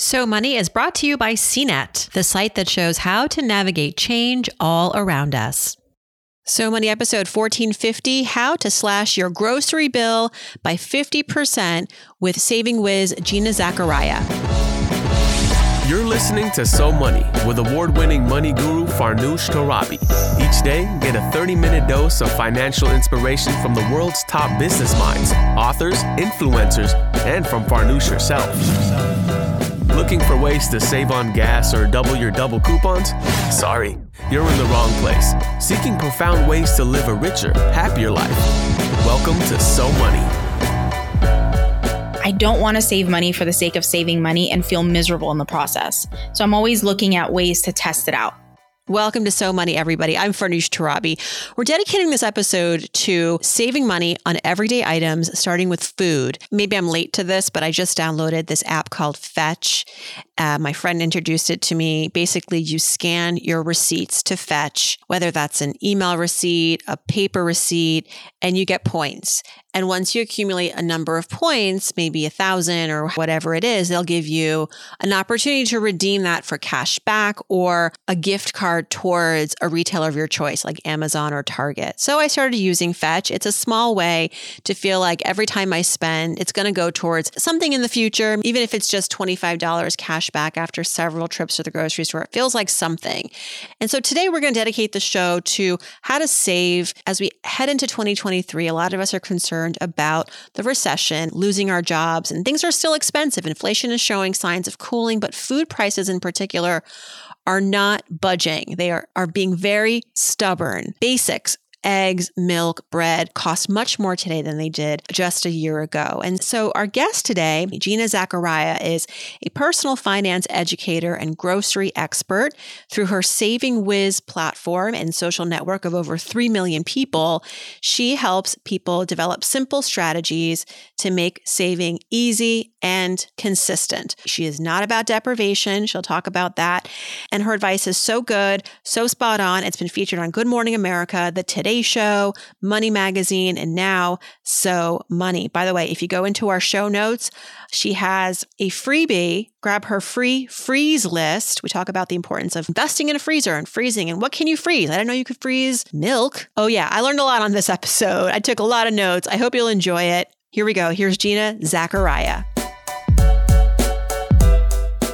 So Money is brought to you by CNET, the site that shows how to navigate change all around us. So Money episode 1450 How to Slash Your Grocery Bill by 50% with Saving Whiz Gina Zakaria. You're listening to So Money with award winning money guru Farnoosh Torabi. Each day, get a 30 minute dose of financial inspiration from the world's top business minds, authors, influencers, and from Farnoosh herself. Looking for ways to save on gas or double your double coupons? Sorry, you're in the wrong place. Seeking profound ways to live a richer, happier life. Welcome to So Money. I don't want to save money for the sake of saving money and feel miserable in the process. So I'm always looking at ways to test it out. Welcome to So Money, everybody. I'm Farnoosh Torabi. We're dedicating this episode to saving money on everyday items, starting with food. Maybe I'm late to this, but I just downloaded this app called Fetch. Uh, my friend introduced it to me. Basically, you scan your receipts to Fetch, whether that's an email receipt, a paper receipt, and you get points. And once you accumulate a number of points, maybe a thousand or whatever it is, they'll give you an opportunity to redeem that for cash back or a gift card towards a retailer of your choice, like Amazon or Target. So I started using Fetch. It's a small way to feel like every time I spend, it's going to go towards something in the future, even if it's just $25 cash back after several trips to the grocery store. It feels like something. And so today we're going to dedicate the show to how to save as we head into 2023. A lot of us are concerned concerned about the recession, losing our jobs, and things are still expensive. Inflation is showing signs of cooling, but food prices in particular are not budging. They are, are being very stubborn. Basics eggs, milk, bread cost much more today than they did just a year ago. And so our guest today, Gina Zakaria, is a personal finance educator and grocery expert. Through her Saving Whiz platform and social network of over 3 million people, she helps people develop simple strategies to make saving easy and consistent. She is not about deprivation. She'll talk about that. And her advice is so good, so spot on. It's been featured on Good Morning America, the Today Today Show, Money Magazine, and now So Money. By the way, if you go into our show notes, she has a freebie. Grab her free freeze list. We talk about the importance of investing in a freezer and freezing and what can you freeze? I didn't know you could freeze milk. Oh, yeah, I learned a lot on this episode. I took a lot of notes. I hope you'll enjoy it. Here we go. Here's Gina Zakaria.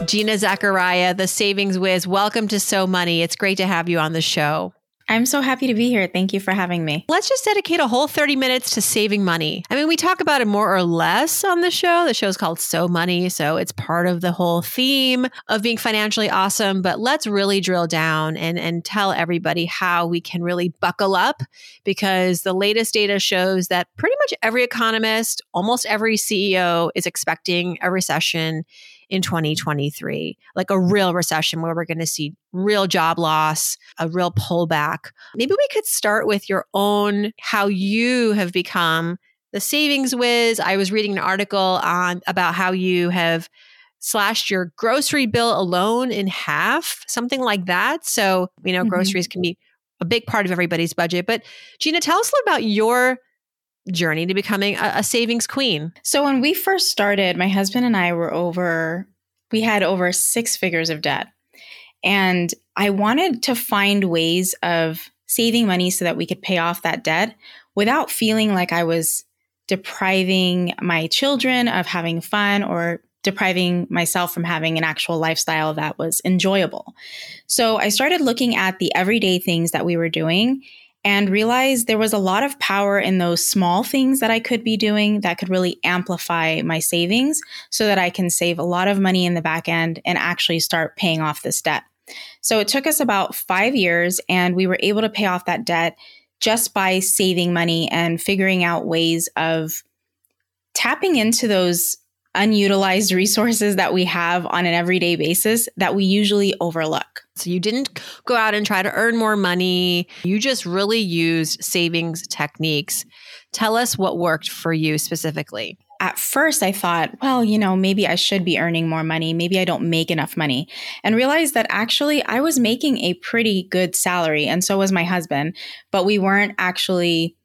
Gina Zakaria, the Savings Whiz. Welcome to So Money. It's great to have you on the show. I'm so happy to be here. Thank you for having me. Let's just dedicate a whole 30 minutes to saving money. I mean, we talk about it more or less on the show. The show's called So Money, so it's part of the whole theme of being financially awesome, but let's really drill down and and tell everybody how we can really buckle up because the latest data shows that pretty much every economist, almost every CEO is expecting a recession in 2023, like a real recession where we're going to see real job loss, a real pullback. Maybe we could start with your own, how you have become the savings whiz. I was reading an article on about how you have slashed your grocery bill alone in half, something like that. So, you know, mm-hmm. groceries can be a big part of everybody's budget. But Gina, tell us a little about your journey to becoming a, a savings queen? So when we first started, my husband and I were over, we had over six figures of debt. And I wanted to find ways of saving money so that we could pay off that debt without feeling like I was depriving my children of having fun or depriving myself from having an actual lifestyle that was enjoyable. So I started looking at the everyday things that we were doing and realized there was a lot of power in those small things that I could be doing that could really amplify my savings so that I can save a lot of money in the back end and actually start paying off this debt. So it took us about five years and we were able to pay off that debt just by saving money and figuring out ways of tapping into those unutilized resources that we have on an everyday basis that we usually overlook. So you didn't go out and try to earn more money. You just really used savings techniques. Tell us what worked for you specifically. At first, I thought, well, you know, maybe I should be earning more money. Maybe I don't make enough money. And realized that actually I was making a pretty good salary, and so was my husband, but we weren't actually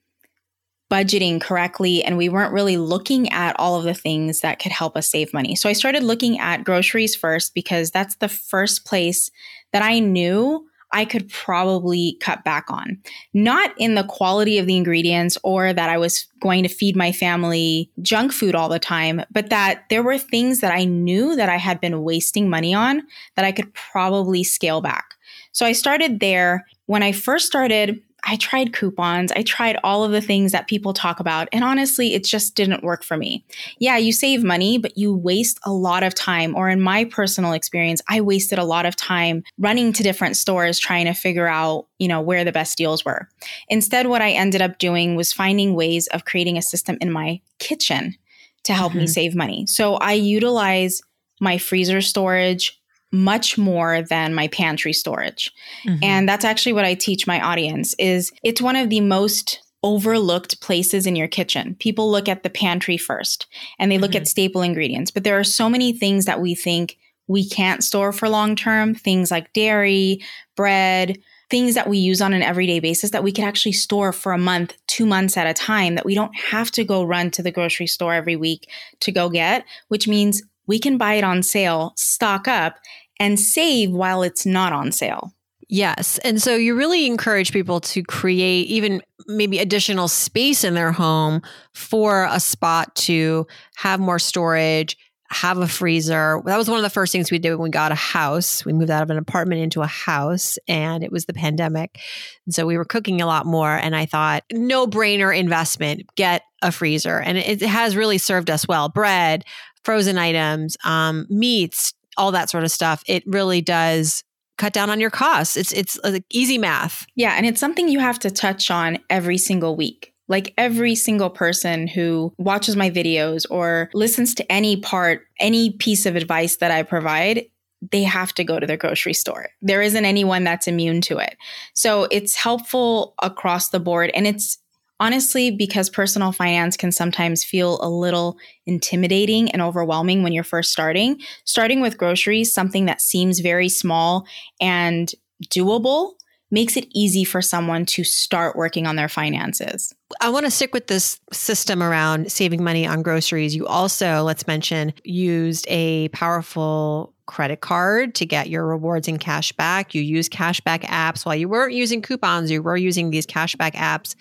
budgeting correctly and we weren't really looking at all of the things that could help us save money. So I started looking at groceries first because that's the first place that I knew I could probably cut back on. Not in the quality of the ingredients or that I was going to feed my family junk food all the time, but that there were things that I knew that I had been wasting money on that I could probably scale back. So I started there. When I first started, I tried coupons. I tried all of the things that people talk about. And honestly, it just didn't work for me. Yeah, you save money, but you waste a lot of time. Or in my personal experience, I wasted a lot of time running to different stores trying to figure out, you know, where the best deals were. Instead, what I ended up doing was finding ways of creating a system in my kitchen to help mm-hmm. me save money. So I utilize my freezer storage, much more than my pantry storage. Mm-hmm. And that's actually what I teach my audience is it's one of the most overlooked places in your kitchen. People look at the pantry first and they look mm-hmm. at staple ingredients, but there are so many things that we think we can't store for long term, things like dairy, bread, things that we use on an everyday basis that we could actually store for a month, 2 months at a time that we don't have to go run to the grocery store every week to go get, which means we can buy it on sale, stock up, and save while it's not on sale. Yes. And so you really encourage people to create even maybe additional space in their home for a spot to have more storage, have a freezer. That was one of the first things we did when we got a house. We moved out of an apartment into a house and it was the pandemic. And so we were cooking a lot more. And I thought, no brainer investment, get a freezer. And it, has really served us well. Bread, frozen items, um, meats, all that sort of stuff, it really does cut down on your costs. It's it's uh, like easy math. Yeah, and it's something you have to touch on every single week. Like every single person who watches my videos or listens to any part, any piece of advice that I provide, they have to go to the grocery store. There isn't anyone that's immune to it. So it's helpful across the board and it's honestly, because personal finance can sometimes feel a little intimidating and overwhelming when you're first starting, starting with groceries, something that seems very small and doable, makes it easy for someone to start working on their finances. I want to stick with this system around saving money on groceries. You also, let's mention, used a powerful credit card to get your rewards and cash back. You use cashback apps while you weren't using coupons, you were using these cashback apps.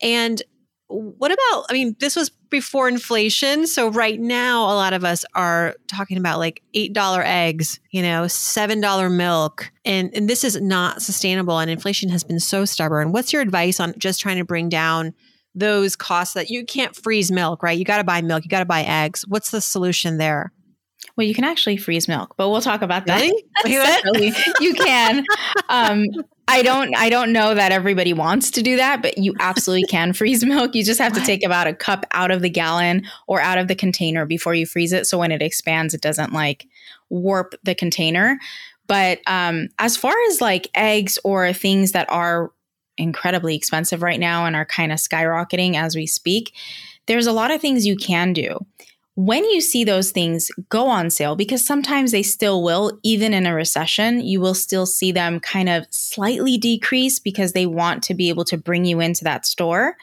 And what about, I mean, this was before inflation. So right now, a lot of us are talking about like $8 eggs, you know, $7 milk. And, and this is not sustainable. And inflation has been so stubborn. What's your advice on just trying to bring down those costs that you can't freeze milk, right? You got to buy milk, you got to buy eggs. What's the solution there? Well, you can actually freeze milk, but we'll talk about that. Really? you can. Um, I don't I don't know that everybody wants to do that, but you absolutely can freeze milk. You just have to take about a cup out of the gallon or out of the container before you freeze it. So when it expands, it doesn't like warp the container. But um, as far as like eggs or things that are incredibly expensive right now and are kind of skyrocketing as we speak, there's a lot of things you can do when you see those things go on sale, because sometimes they still will, even in a recession, you will still see them kind of slightly decrease because they want to be able to bring you into that store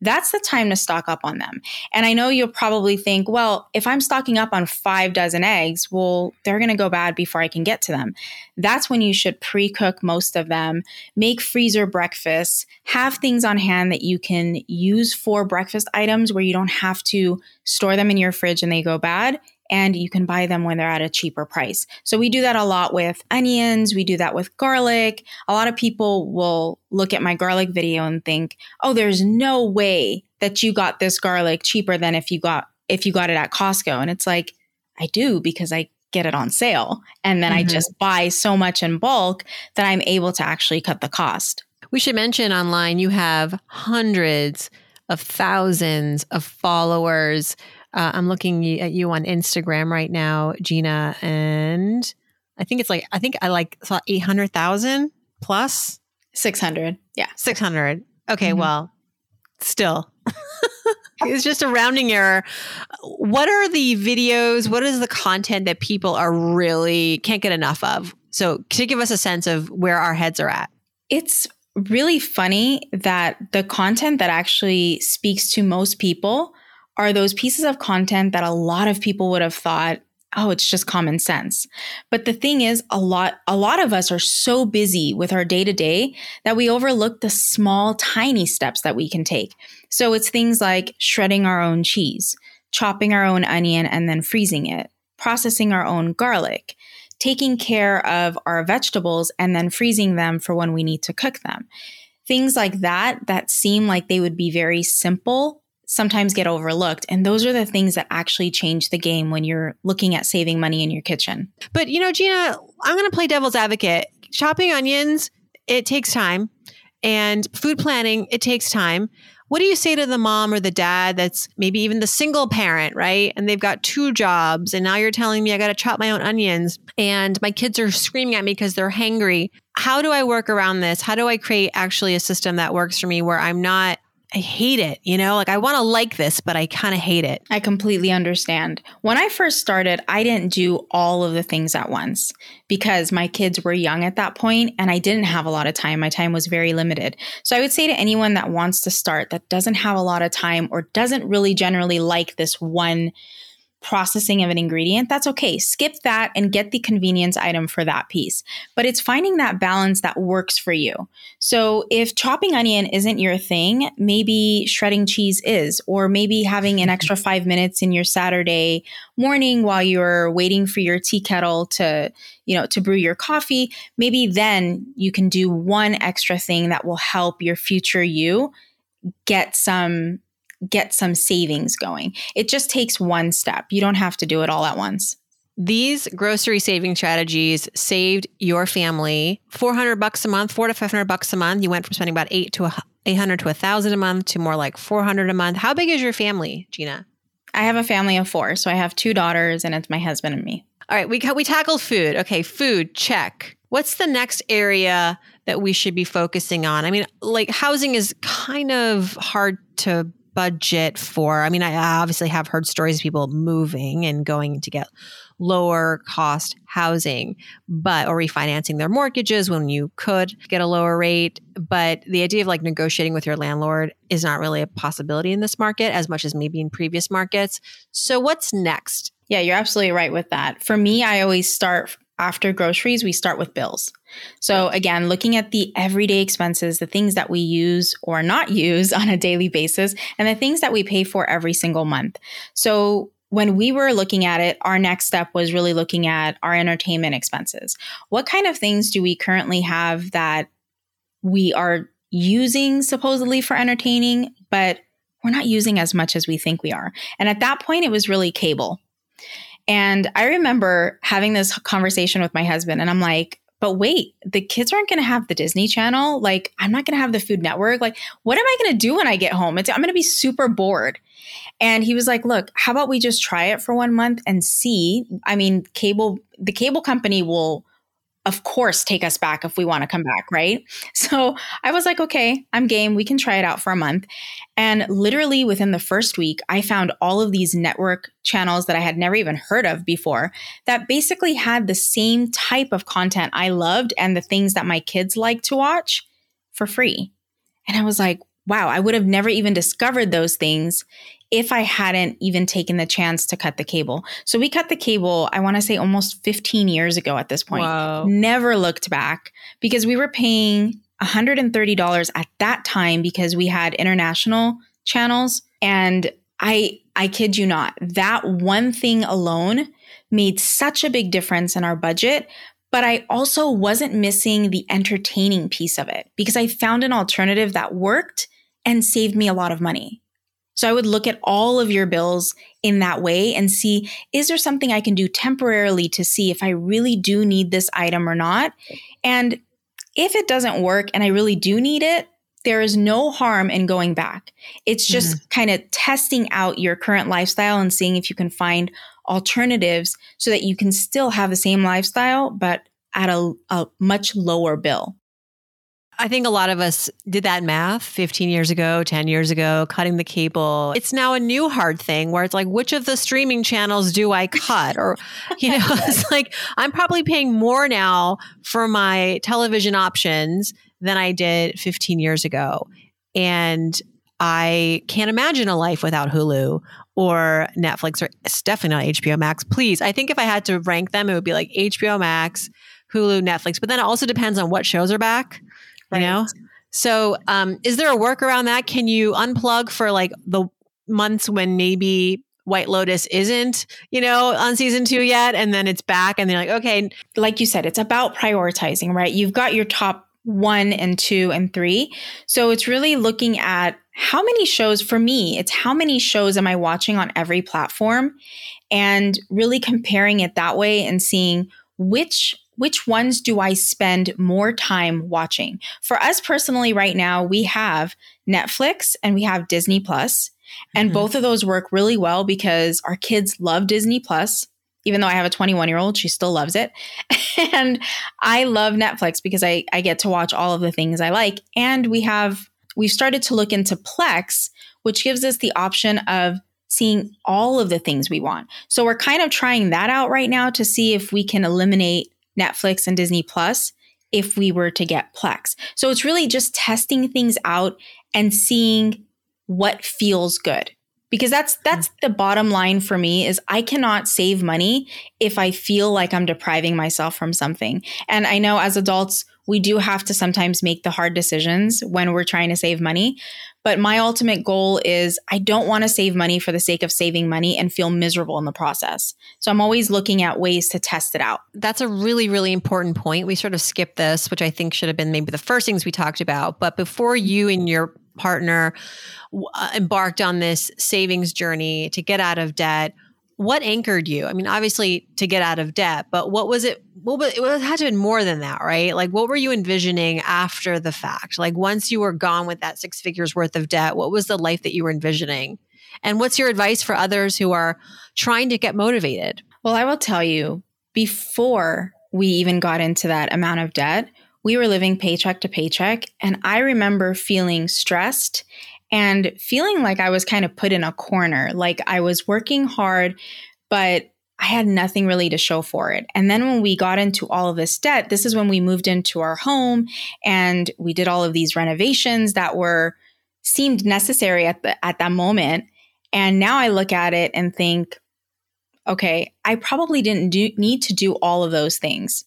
that's the time to stock up on them. And I know you'll probably think, well, if I'm stocking up on five dozen eggs, well, they're going to go bad before I can get to them. That's when you should pre cook most of them, make freezer breakfasts, have things on hand that you can use for breakfast items where you don't have to store them in your fridge and they go bad and you can buy them when they're at a cheaper price. So we do that a lot with onions, we do that with garlic. A lot of people will look at my garlic video and think, "Oh, there's no way that you got this garlic cheaper than if you got if you got it at Costco." And it's like, "I do because I get it on sale and then mm-hmm. I just buy so much in bulk that I'm able to actually cut the cost." We should mention online you have hundreds of thousands of followers uh, I'm looking at you on Instagram right now, Gina, and I think it's like I think I like saw eight hundred thousand plus six hundred. Yeah, six hundred. Okay, mm-hmm. well, still. it's just a rounding error. What are the videos? What is the content that people are really can't get enough of? So, to give us a sense of where our heads are at. It's really funny that the content that actually speaks to most people are those pieces of content that a lot of people would have thought oh it's just common sense. But the thing is a lot a lot of us are so busy with our day to day that we overlook the small tiny steps that we can take. So it's things like shredding our own cheese chopping our own onion and then freezing it processing our own garlic taking care of our vegetables and then freezing them for when we need to cook them. Things like that that seem like they would be very simple sometimes get overlooked. And those are the things that actually change the game when you're looking at saving money in your kitchen. But, you know, Gina, I'm going to play devil's advocate. Chopping onions, it takes time. And food planning, it takes time. What do you say to the mom or the dad that's maybe even the single parent, right? And they've got two jobs. And now you're telling me I got to chop my own onions and my kids are screaming at me because they're hangry. How do I work around this? How do I create actually a system that works for me where I'm not I hate it. You know, like I want to like this, but I kind of hate it. I completely understand. When I first started, I didn't do all of the things at once because my kids were young at that point and I didn't have a lot of time. My time was very limited. So I would say to anyone that wants to start that doesn't have a lot of time or doesn't really generally like this one processing of an ingredient, that's okay. Skip that and get the convenience item for that piece. But it's finding that balance that works for you. So if chopping onion isn't your thing, maybe shredding cheese is, or maybe having an extra five minutes in your Saturday morning while you're waiting for your tea kettle to, you know, to brew your coffee. Maybe then you can do one extra thing that will help your future you get some get some savings going. It just takes one step. You don't have to do it all at once. These grocery saving strategies saved your family 400 bucks a month, 4 to 500 bucks a month. You went from spending about 8 to 800 to 1000 a month to more like 400 a month. How big is your family, Gina? I have a family of 4, so I have two daughters and it's my husband and me. All right, we we tackled food. Okay, food, check. What's the next area that we should be focusing on? I mean, like housing is kind of hard to budget for? I mean, I obviously have heard stories of people moving and going to get lower cost housing, but or refinancing their mortgages when you could get a lower rate. But the idea of like negotiating with your landlord is not really a possibility in this market as much as maybe in previous markets. So what's next? Yeah, you're absolutely right with that. For me, I always start after groceries, we start with bills. So, again, looking at the everyday expenses, the things that we use or not use on a daily basis, and the things that we pay for every single month. So, when we were looking at it, our next step was really looking at our entertainment expenses. What kind of things do we currently have that we are using supposedly for entertaining, but we're not using as much as we think we are? And at that point, it was really cable. And I remember having this conversation with my husband, and I'm like, but wait, the kids aren't going to have the Disney Channel. Like, I'm not going to have the Food Network. Like, what am I going to do when I get home? It's, I'm going to be super bored. And he was like, look, how about we just try it for one month and see? I mean, cable, the cable company will of course take us back if we want to come back, right? So I was like, okay, I'm game. We can try it out for a month. And literally within the first week, I found all of these network channels that I had never even heard of before that basically had the same type of content I loved and the things that my kids like to watch for free. And I was like, wow, I would have never even discovered those things if I hadn't even taken the chance to cut the cable. So we cut the cable, I want to say almost 15 years ago at this point. Wow. Never looked back because we were paying $130 at that time because we had international channels and I I kid you not, that one thing alone made such a big difference in our budget, but I also wasn't missing the entertaining piece of it because I found an alternative that worked and saved me a lot of money. So I would look at all of your bills in that way and see is there something I can do temporarily to see if I really do need this item or not? And if it doesn't work and I really do need it, there is no harm in going back. It's just mm-hmm. kind of testing out your current lifestyle and seeing if you can find alternatives so that you can still have the same lifestyle, but at a, a much lower bill. I think a lot of us did that math 15 years ago, 10 years ago, cutting the cable. It's now a new hard thing where it's like, which of the streaming channels do I cut? Or, you know, it's like, I'm probably paying more now for my television options than I did 15 years ago. And I can't imagine a life without Hulu or Netflix or definitely not HBO Max. Please, I think if I had to rank them, it would be like HBO Max, Hulu, Netflix. But then it also depends on what shows are back, right. you know? So, um, is there a work around that? Can you unplug for like the months when maybe White Lotus isn't, you know, on season two yet, and then it's back, and they're like, okay. Like you said, it's about prioritizing, right? You've got your top one and two and three. So it's really looking at how many shows, for me, it's how many shows am I watching on every platform and really comparing it that way and seeing which which ones do I spend more time watching? For us personally, right now, we have Netflix and we have Disney Plus, and mm-hmm. both of those work really well because our kids love Disney Plus. Even though I have a 21 year old, she still loves it. and I love Netflix because I, I get to watch all of the things I like. And we have, we've started to look into Plex, which gives us the option of seeing all of the things we want. So we're kind of trying that out right now to see if we can eliminate Netflix and Disney Plus if we were to get Plex. So it's really just testing things out and seeing what feels good. Because that's that's mm. the bottom line for me is I cannot save money if I feel like I'm depriving myself from something. And I know as adults we do have to sometimes make the hard decisions when we're trying to save money, but my ultimate goal is I don't want to save money for the sake of saving money and feel miserable in the process. So I'm always looking at ways to test it out. That's a really, really important point. We sort of skipped this, which I think should have been maybe the first things we talked about. But before you and your partner uh, embarked on this savings journey to get out of debt, what anchored you? I mean, obviously to get out of debt, but what was it? What was it had to be more than that, right? Like, what were you envisioning after the fact? Like, once you were gone with that six figures worth of debt, what was the life that you were envisioning? And what's your advice for others who are trying to get motivated? Well, I will tell you, before we even got into that amount of debt, we were living paycheck to paycheck. And I remember feeling stressed and feeling like I was kind of put in a corner, like I was working hard, but I had nothing really to show for it. And then when we got into all of this debt, this is when we moved into our home and we did all of these renovations that were seemed necessary at the at that moment. And now I look at it and think, okay, I probably didn't do, need to do all of those things.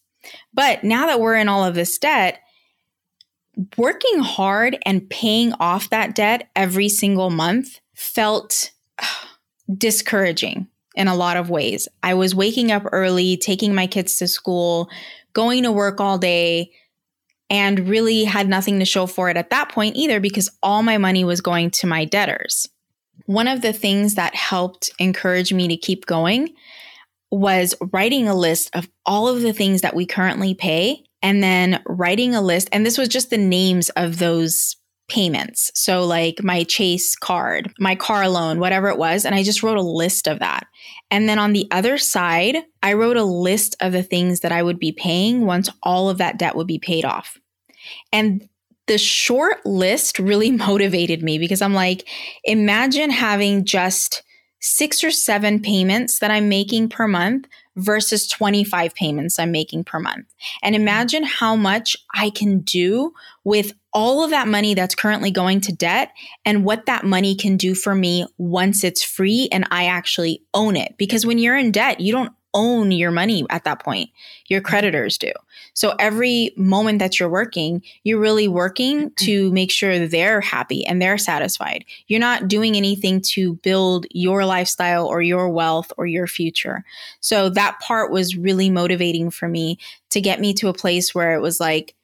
But now that we're in all of this debt, working hard and paying off that debt every single month felt uh, discouraging in a lot of ways. I was waking up early, taking my kids to school, going to work all day, and really had nothing to show for it at that point either because all my money was going to my debtors. One of the things that helped encourage me to keep going was writing a list of all of the things that we currently pay and then writing a list. And this was just the names of those payments. So, like my Chase card, my car loan, whatever it was. And I just wrote a list of that. And then on the other side, I wrote a list of the things that I would be paying once all of that debt would be paid off. And the short list really motivated me because I'm like, imagine having just six or seven payments that I'm making per month versus 25 payments I'm making per month. And imagine how much I can do with all of that money that's currently going to debt and what that money can do for me once it's free and I actually own it. Because when you're in debt, you don't own your money at that point. Your creditors do. So every moment that you're working, you're really working mm-hmm. to make sure they're happy and they're satisfied. You're not doing anything to build your lifestyle or your wealth or your future. So that part was really motivating for me to get me to a place where it was like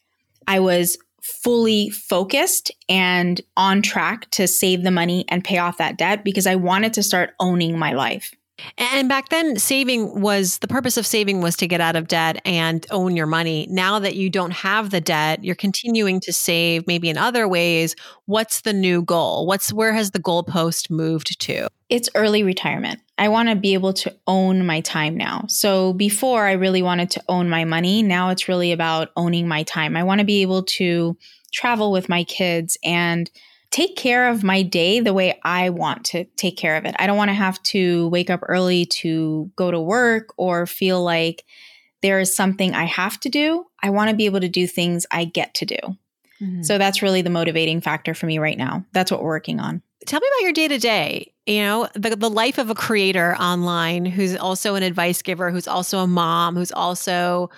I was fully focused and on track to save the money and pay off that debt because I wanted to start owning my life. And back then, saving was the purpose of saving was to get out of debt and own your money. Now that you don't have the debt, you're continuing to save maybe in other ways. What's the new goal? What's where has the goalpost moved to? It's early retirement. I want to be able to own my time now. So before I really wanted to own my money. Now it's really about owning my time. I want to be able to travel with my kids and take care of my day the way I want to take care of it. I don't want to have to wake up early to go to work or feel like there is something I have to do. I want to be able to do things I get to do. Mm-hmm. So that's really the motivating factor for me right now. That's what we're working on. Tell me about your day to day. You know, the, the life of a creator online who's also an advice giver, who's also a mom, who's also,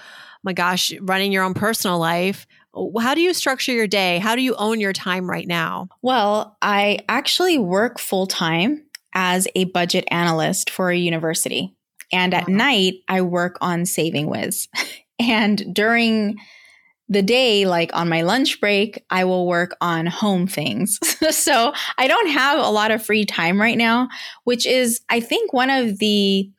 my gosh, running your own personal life. How do you structure your day? How do you own your time right now? Well, I actually work full time as a budget analyst for a university. And at wow. night, I work on Saving Whiz. and during the day, like on my lunch break, I will work on home things. so I don't have a lot of free time right now, which is, I think, one of the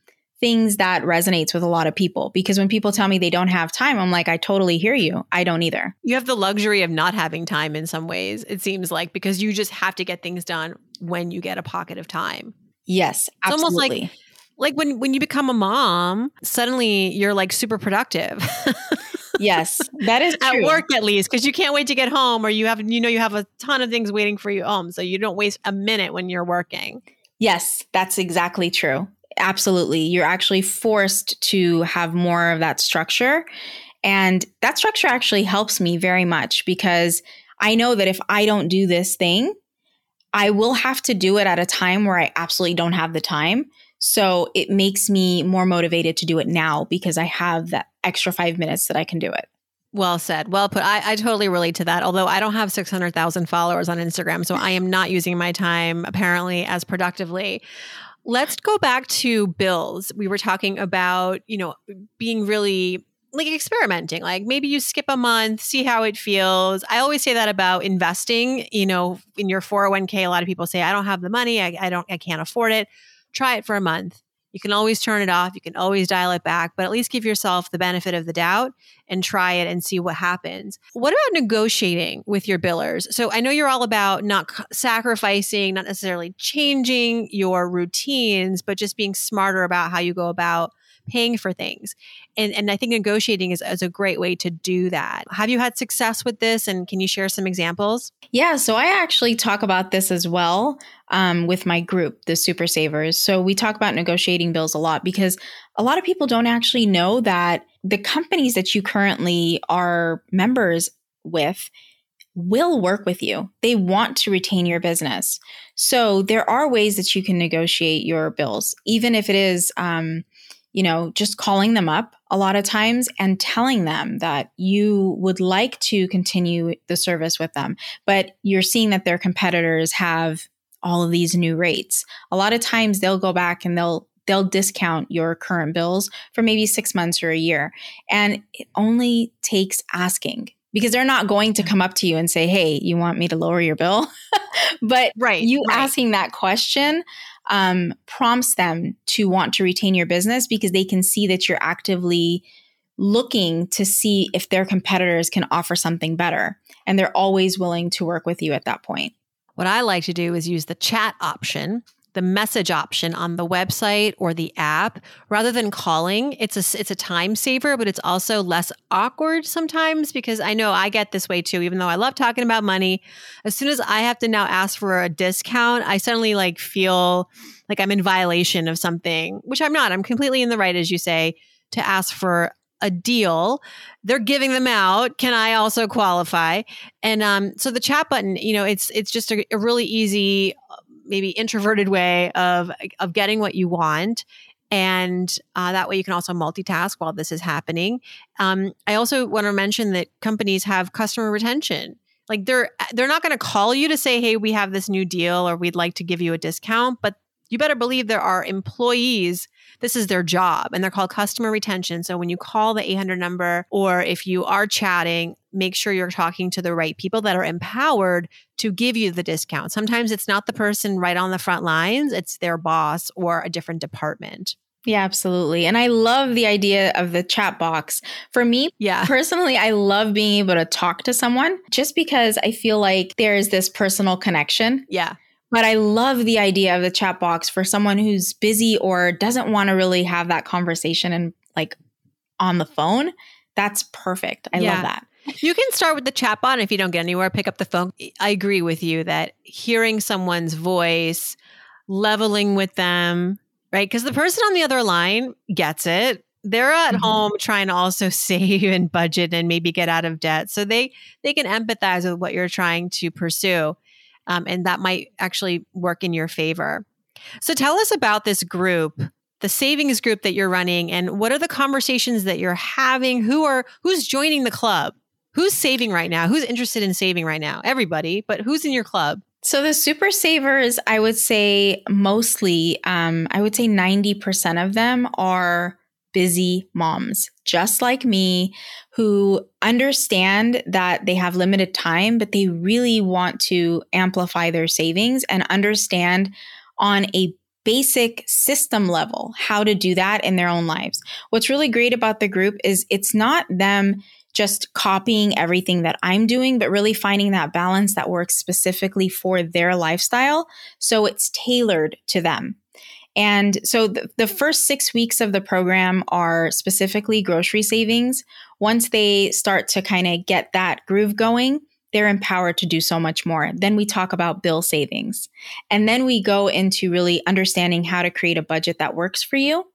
things that resonates with a lot of people because when people tell me they don't have time, I'm like, I totally hear you. I don't either. You have the luxury of not having time in some ways, it seems like, because you just have to get things done when you get a pocket of time. Yes, absolutely. It's almost like like when when you become a mom, suddenly you're like super productive. yes, that is true. at work at least because you can't wait to get home, or you have you know you have a ton of things waiting for you home, so you don't waste a minute when you're working. Yes, that's exactly true. Absolutely, you're actually forced to have more of that structure, and that structure actually helps me very much because I know that if I don't do this thing, I will have to do it at a time where I absolutely don't have the time. So it makes me more motivated to do it now because I have that extra five minutes that I can do it. Well said. Well put. I, I totally relate to that. Although I don't have 600,000 followers on Instagram, so mm. I am not using my time apparently as productively. Let's go back to bills. We were talking about, you know, being really like experimenting like maybe you skip a month see how it feels i always say that about investing you know in your 401k a lot of people say i don't have the money i, I don't i can't afford it try it for a month. You can always turn it off. You can always dial it back, but at least give yourself the benefit of the doubt and try it and see what happens. What about negotiating with your billers? So I know you're all about not sacrificing, not necessarily changing your routines, but just being smarter about how you go about paying for things. And, and I think negotiating is, is a great way to do that. Have you had success with this? And can you share some examples? Yeah, so I actually talk about this as well um, with my group, the Super Savers. So we talk about negotiating bills a lot because a lot of people don't actually know that the companies that you currently are members with will work with you. They want to retain your business. So there are ways that you can negotiate your bills, even if it is um, you know, just calling them up a lot of times and telling them that you would like to continue the service with them, but you're seeing that their competitors have all of these new rates. A lot of times they'll go back and they'll they'll discount your current bills for maybe 6 months or a year. And it only takes asking because they're not going to mm. come up to you and say, "Hey, you want me to lower your bill?" but right, you right. asking that question um, prompts them to want to retain your business because they can see that you're actively looking to see if their competitors can offer something better. And they're always willing to work with you at that point. What I like to do is use the chat option the message option on the website or the app rather than calling. It's a it's a time saver, but it's also less awkward sometimes because I know I get this way too. Even though I love talking about money, as soon as I have to now ask for a discount, I suddenly like feel like I'm in violation of something, which I'm not. I'm completely in the right, as you say, to ask for a deal. They're giving them out. Can I also qualify? And um, so the chat button, you know, it's it's just a, a really easy maybe introverted way of of getting what you want. And uh, that way you can also multitask while this is happening. Um, i also want to mention that companies have customer retention. Like they're they're not going to call you to say hey we have this new deal or we'd like to give you a discount but you better believe there are employees this is their job and they're called customer retention so when you call the 800 number or if you are chatting make sure you're talking to the right people that are empowered to give you the discount sometimes it's not the person right on the front lines it's their boss or a different department yeah, absolutely. And I love the idea of the chat box. For me, yeah. personally, I love being able to talk to someone just because I feel like there is this personal connection. Yeah. But I love the idea of the chat box for someone who's busy or doesn't want to really have that conversation and like on the phone. That's perfect. I yeah. love that. You can start with the chat bot. If you don't get anywhere, pick up the phone. I agree with you that hearing someone's voice, leveling with them, right? Because the person on the other line gets it. they're at mm-hmm. home trying to also save and budget and maybe get out of debt. So they they can empathize with what you're trying to pursue. Um, and that might actually work in your favor. So tell us about this group, the savings group that you're running, and what are the conversations that you're having? Who are who's joining the club? Who's saving right now? Who's interested in saving right now? Everybody, but who's in your club? So the super savers, I would say mostly, um, I would say 90% of them are busy moms, just like me, who understand that they have limited time, but they really want to amplify their savings and understand on a basic system level how to do that in their own lives. What's really great about the group is it's not them just copying everything that I'm doing, but really finding that balance that works specifically for their lifestyle. So it's tailored to them. And so the, the, first six weeks of the program are specifically grocery savings. Once they start to kind of get that groove going, they're empowered to do so much more. Then we talk about bill savings. And then we go into really understanding how to create a budget that works for you.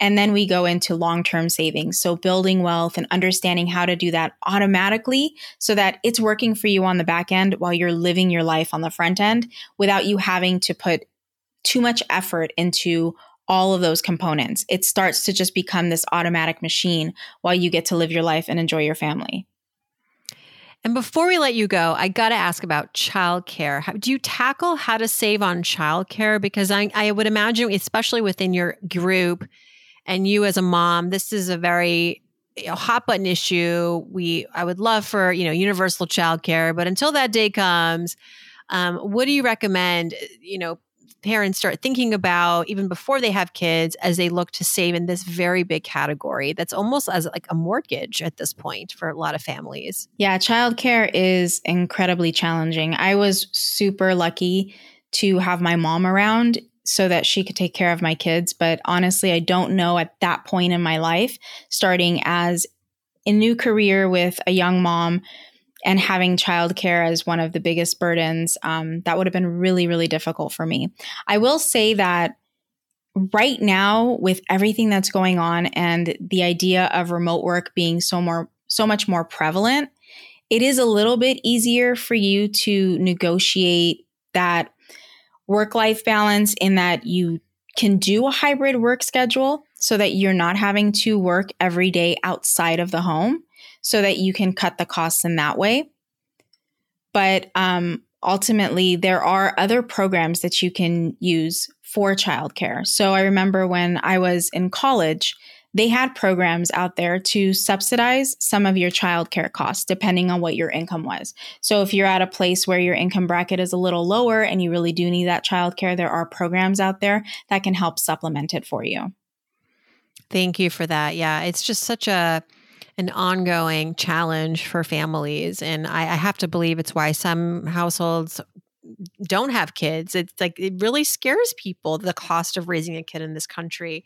And then we go into long term savings. So building wealth and understanding how to do that automatically so that it's working for you on the back end while you're living your life on the front end without you having to put too much effort into all of those components. It starts to just become this automatic machine while you get to live your life and enjoy your family. And before we let you go, I got to ask about childcare. How, do you tackle how to save on childcare? Because I, I would imagine, especially within your group, and you as a mom, this is a very you know, hot button issue. We I would love for you know universal childcare, but until that day comes, um, what do you recommend? You know, parents start thinking about even before they have kids as they look to save in this very big category that's almost as like a mortgage at this point for a lot of families. Yeah, childcare is incredibly challenging. I was super lucky to have my mom around so that she could take care of my kids. But honestly, I don't know at that point in my life, starting as a new career with a young mom and having childcare as one of the biggest burdens, um, that would have been really, really difficult for me. I will say that right now, with everything that's going on and the idea of remote work being so more, so much more prevalent, it is a little bit easier for you to negotiate that work life balance in that you can do a hybrid work schedule so that you're not having to work every day outside of the home so that you can cut the costs in that way. But um, ultimately, there are other programs that you can use for childcare. So I remember when I was in college, they had programs out there to subsidize some of your childcare costs depending on what your income was. So if you're at a place where your income bracket is a little lower and you really do need that childcare, there are programs out there that can help supplement it for you. Thank you for that. Yeah, it's just such a an ongoing challenge for families, and I, I have to believe it's why some households don't have kids. It's like it really scares people the cost of raising a kid in this country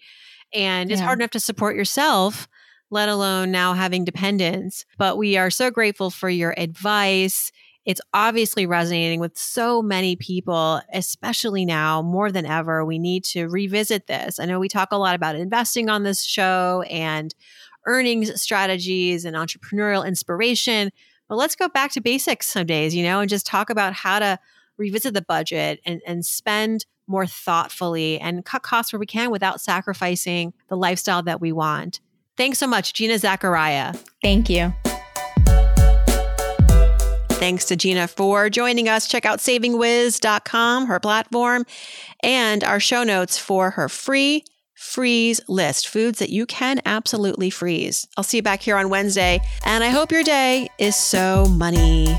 and yeah. it's hard enough to support yourself let alone now having dependents but we are so grateful for your advice it's obviously resonating with so many people, especially now more than ever. We need to revisit this. I know we talk a lot about investing on this show and earnings strategies and entrepreneurial inspiration, but let's go back to basics some days, you know, and just talk about how to revisit the budget and, and spend more thoughtfully and cut costs where we can without sacrificing the lifestyle that we want. Thanks so much, Gina Zakaria. Thank you. Thanks to Gina for joining us. Check out savingwhiz.com, her platform, and our show notes for her free freeze list foods that you can absolutely freeze. I'll see you back here on Wednesday, and I hope your day is so money.